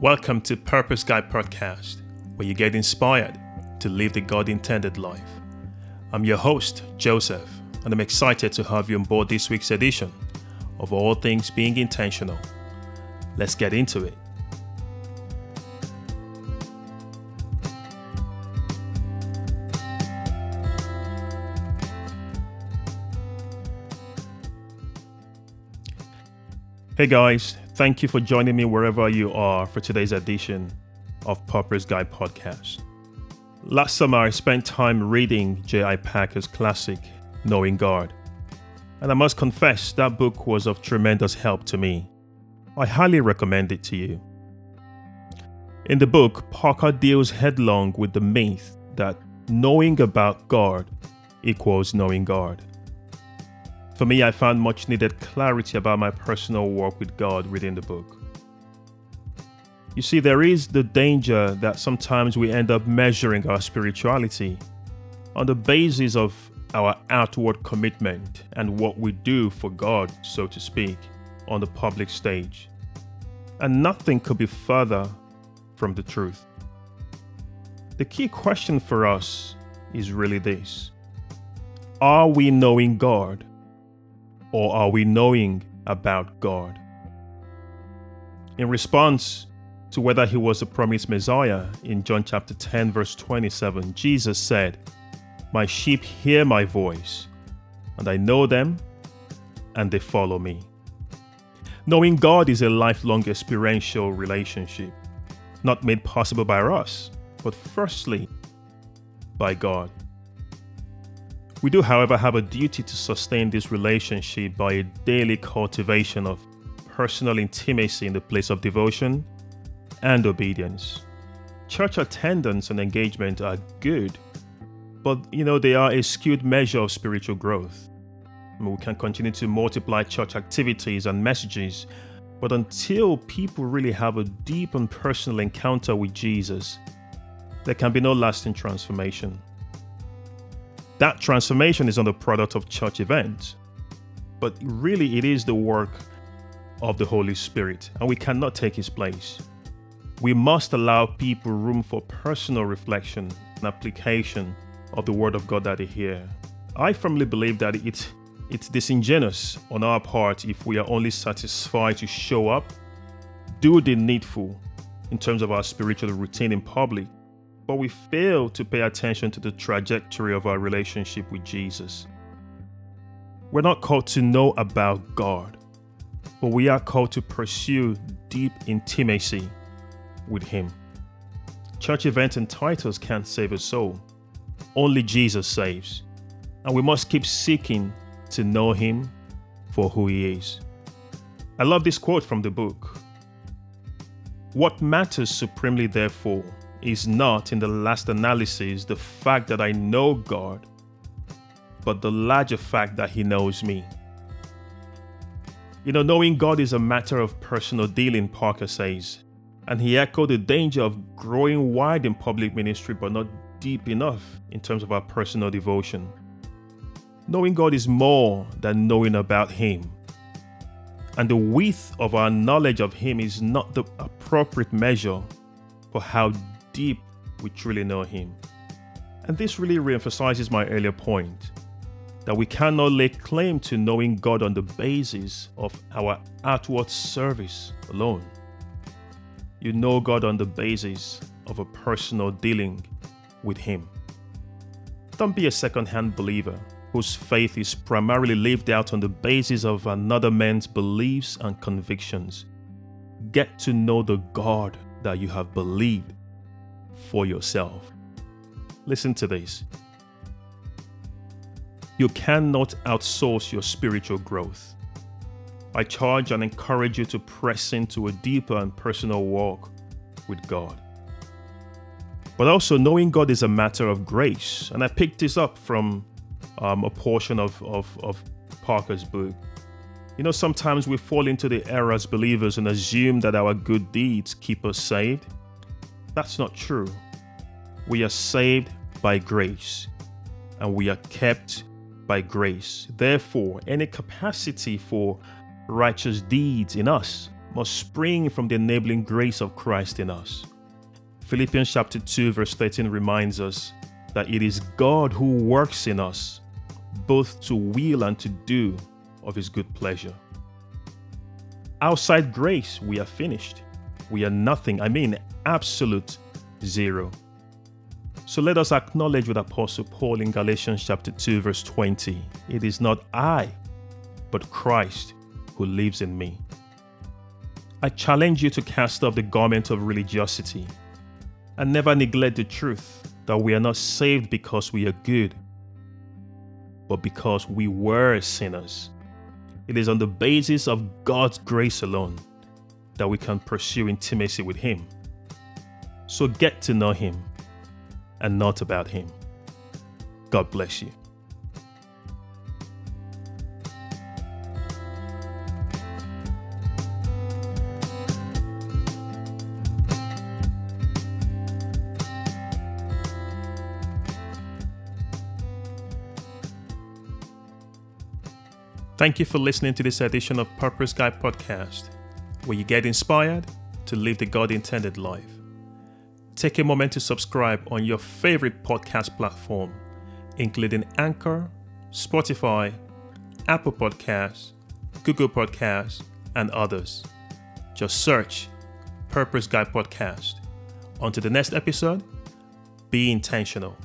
Welcome to Purpose Guy Podcast, where you get inspired to live the God intended life. I'm your host, Joseph, and I'm excited to have you on board this week's edition of All Things Being Intentional. Let's get into it. Hey guys, thank you for joining me wherever you are for today's edition of Purpose Guy Podcast. Last summer, I spent time reading J.I. Packer's classic, Knowing God. And I must confess, that book was of tremendous help to me. I highly recommend it to you. In the book, Parker deals headlong with the myth that knowing about God equals knowing God. For me, I found much needed clarity about my personal walk with God reading the book. You see, there is the danger that sometimes we end up measuring our spirituality on the basis of our outward commitment and what we do for God, so to speak, on the public stage. And nothing could be further from the truth. The key question for us is really this Are we knowing God or are we knowing about God? In response to whether he was the promised Messiah, in John chapter 10, verse 27, Jesus said, My sheep hear my voice, and I know them, and they follow me. Knowing God is a lifelong experiential relationship, not made possible by us, but firstly by God. We do, however, have a duty to sustain this relationship by a daily cultivation of personal intimacy in the place of devotion and obedience. Church attendance and engagement are good, but you know, they are a skewed measure of spiritual growth. we can continue to multiply church activities and messages, but until people really have a deep and personal encounter with Jesus, there can be no lasting transformation. That transformation is not the product of church events, but really it is the work of the Holy Spirit, and we cannot take his place. We must allow people room for personal reflection and application of the Word of God that they hear. I firmly believe that it's, it's disingenuous on our part if we are only satisfied to show up, do the needful in terms of our spiritual routine in public, but we fail to pay attention to the trajectory of our relationship with Jesus. We're not called to know about God, but we are called to pursue deep intimacy with Him. Church events and titles can't save a soul, only Jesus saves. And we must keep seeking to know Him for who He is. I love this quote from the book. What matters supremely, therefore, is not, in the last analysis, the fact that I know God, but the larger fact that He knows me. You know, knowing God is a matter of personal dealing, Parker says, and he echoed the danger of growing wide in public ministry but not deep enough in terms of our personal devotion. Knowing God is more than knowing about Him. And the width of our knowledge of Him is not the appropriate measure for how deep we truly know Him. And this really reemphasizes my earlier point that we cannot lay claim to knowing God on the basis of our outward service alone. You know God on the basis of a personal dealing with Him. Don't be a second hand believer whose faith is primarily lived out on the basis of another man's beliefs and convictions. Get to know the God that you have believed for yourself. Listen to this. You cannot outsource your spiritual growth. I charge and encourage you to press into a deeper and personal walk with God. But also, knowing God is a matter of grace. And I picked this up from um, a portion of, of, of Parker's book. You know, sometimes we fall into the error as believers and assume that our good deeds keep us saved. That's not true. We are saved by grace and we are kept by grace. Therefore, any capacity for righteous deeds in us must spring from the enabling grace of Christ in us. Philippians chapter 2 verse 13 reminds us that it is God who works in us both to will and to do of his good pleasure. Outside grace, we are finished. We are nothing. I mean, absolute zero. So let us acknowledge with Apostle Paul in Galatians chapter 2 verse 20. It is not I, but Christ who lives in me. I challenge you to cast off the garment of religiosity and never neglect the truth that we are not saved because we are good, but because we were sinners. It is on the basis of God's grace alone that we can pursue intimacy with Him. So get to know Him and not about Him. God bless you. Thank you for listening to this edition of Purpose Guy Podcast, where you get inspired to live the God intended life. Take a moment to subscribe on your favorite podcast platform, including Anchor, Spotify, Apple Podcasts, Google Podcasts, and others. Just search Purpose Guy Podcast. To the next episode, be intentional.